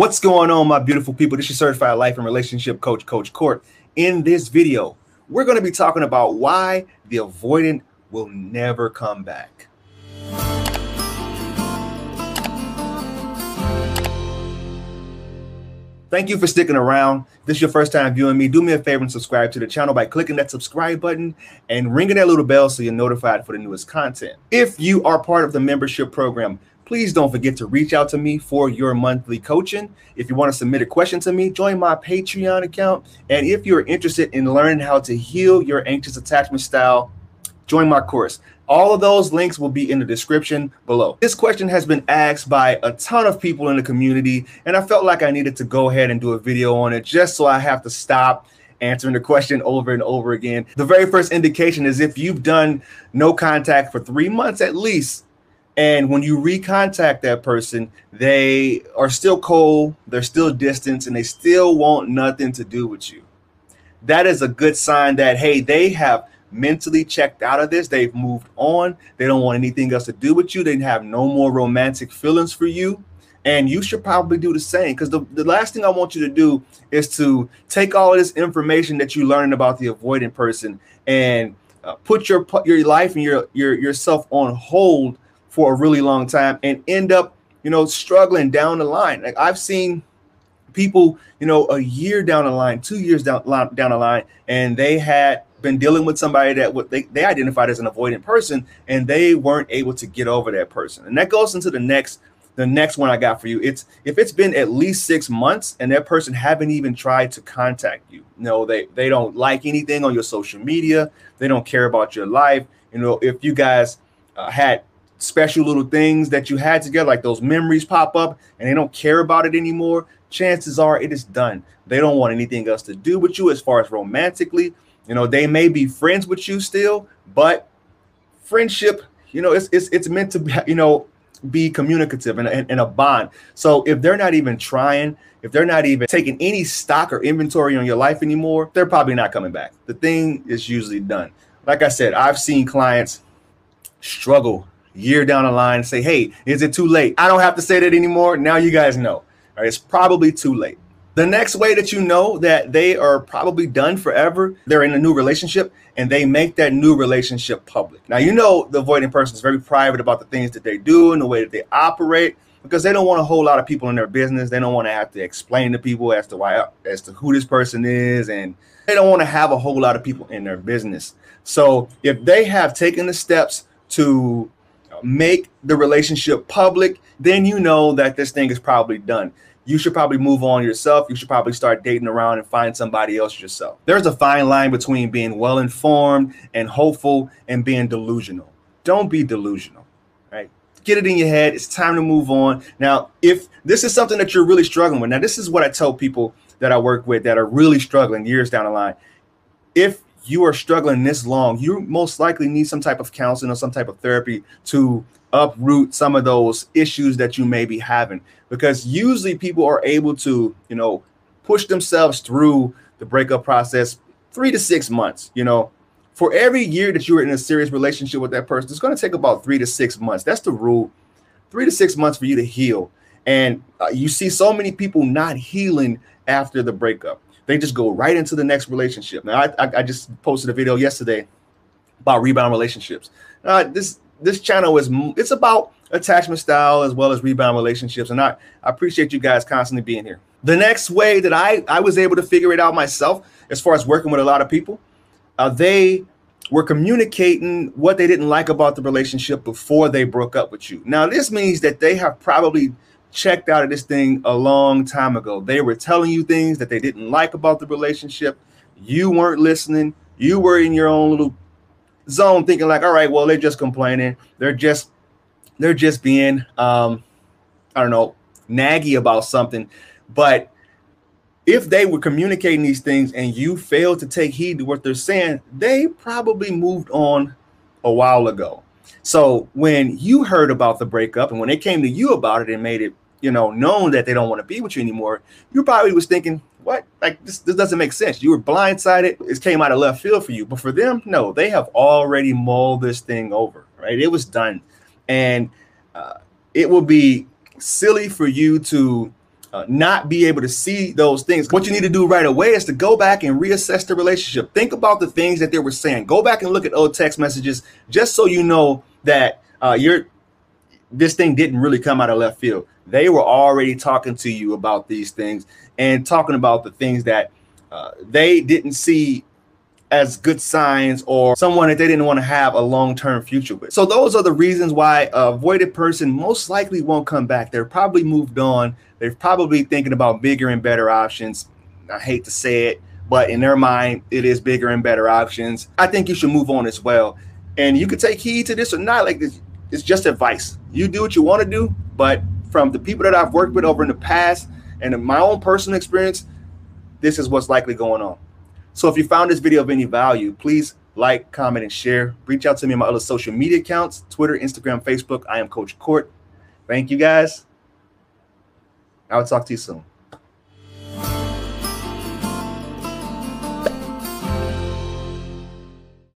What's going on, my beautiful people? This is certified life and relationship coach, Coach Court. In this video, we're going to be talking about why the avoidant will never come back. Thank you for sticking around. If this is your first time viewing me. Do me a favor and subscribe to the channel by clicking that subscribe button and ringing that little bell so you're notified for the newest content. If you are part of the membership program, please don't forget to reach out to me for your monthly coaching. If you want to submit a question to me, join my Patreon account. And if you're interested in learning how to heal your anxious attachment style, join my course. All of those links will be in the description below. This question has been asked by a ton of people in the community, and I felt like I needed to go ahead and do a video on it just so I have to stop answering the question over and over again. The very first indication is if you've done no contact for three months at least, and when you recontact that person, they are still cold, they're still distant, and they still want nothing to do with you. That is a good sign that, hey, they have mentally checked out of this. They've moved on. They don't want anything else to do with you. They have no more romantic feelings for you. And you should probably do the same because the, the last thing I want you to do is to take all this information that you learned about the avoidant person and uh, put your your life and your your yourself on hold for a really long time and end up, you know, struggling down the line. Like I've seen people, you know, a year down the line, two years down, down the line, and they had been dealing with somebody that what they, they identified as an avoidant person and they weren't able to get over that person. And that goes into the next the next one I got for you. It's if it's been at least six months and that person haven't even tried to contact you. Know, they they don't like anything on your social media. They don't care about your life. You know, if you guys uh, had special little things that you had together, like those memories pop up and they don't care about it anymore, chances are it is done. They don't want anything else to do with you as far as romantically. You know, they may be friends with you still, but friendship, you know, it's it's it's meant to be, you know, be communicative and, and, and a bond. So if they're not even trying, if they're not even taking any stock or inventory on your life anymore, they're probably not coming back. The thing is usually done. Like I said, I've seen clients struggle year down the line say, hey, is it too late? I don't have to say that anymore. Now you guys know. Right? It's probably too late. The next way that you know that they are probably done forever, they're in a new relationship and they make that new relationship public. Now, you know, the avoiding person is very private about the things that they do and the way that they operate because they don't want a whole lot of people in their business. They don't want to have to explain to people as to why, as to who this person is. And they don't want to have a whole lot of people in their business. So if they have taken the steps to make the relationship public, then you know that this thing is probably done. You should probably move on yourself. You should probably start dating around and find somebody else yourself. There's a fine line between being well informed and hopeful and being delusional. Don't be delusional, right? Get it in your head. It's time to move on. Now, if this is something that you're really struggling with, now, this is what I tell people that I work with that are really struggling years down the line. If you are struggling this long, you most likely need some type of counseling or some type of therapy to uproot some of those issues that you may be having. Because usually people are able to, you know, push themselves through the breakup process three to six months. You know, for every year that you're in a serious relationship with that person, it's going to take about three to six months. That's the rule. Three to six months for you to heal. And uh, you see so many people not healing after the breakup they just go right into the next relationship. Now, I, I, I just posted a video yesterday about rebound relationships. Uh, this this channel is it's about attachment style as well as rebound relationships, and I, I appreciate you guys constantly being here. The next way that I I was able to figure it out myself, as far as working with a lot of people, uh, they were communicating what they didn't like about the relationship before they broke up with you. Now, this means that they have probably checked out of this thing a long time ago. They were telling you things that they didn't like about the relationship. You weren't listening. You were in your own little zone thinking like, all right, well, they're just complaining. They're just they're just being um I don't know, naggy about something. But if they were communicating these things and you failed to take heed to what they're saying, they probably moved on a while ago. So when you heard about the breakup and when they came to you about it and made it you know, known that they don't want to be with you anymore, you probably was thinking, what? Like this, this doesn't make sense. You were blindsided. It came out of left field for you. But for them, no, they have already mulled this thing over, right? It was done. And uh, it will be silly for you to uh, not be able to see those things. What you need to do right away is to go back and reassess the relationship. Think about the things that they were saying. Go back and look at old text messages just so you know that uh, you're this thing didn't really come out of left field. They were already talking to you about these things and talking about the things that uh, they didn't see as good signs or someone that they didn't want to have a long-term future with. So those are the reasons why avoidant person most likely won't come back. They're probably moved on. They're probably thinking about bigger and better options. I hate to say it, but in their mind, it is bigger and better options. I think you should move on as well. And you could take heed to this or not. Like this, it's just advice. You do what you want to do, but from the people that I've worked with over in the past and in my own personal experience, this is what's likely going on. So if you found this video of any value, please like, comment, and share. Reach out to me on my other social media accounts Twitter, Instagram, Facebook. I am Coach Court. Thank you guys. I will talk to you soon.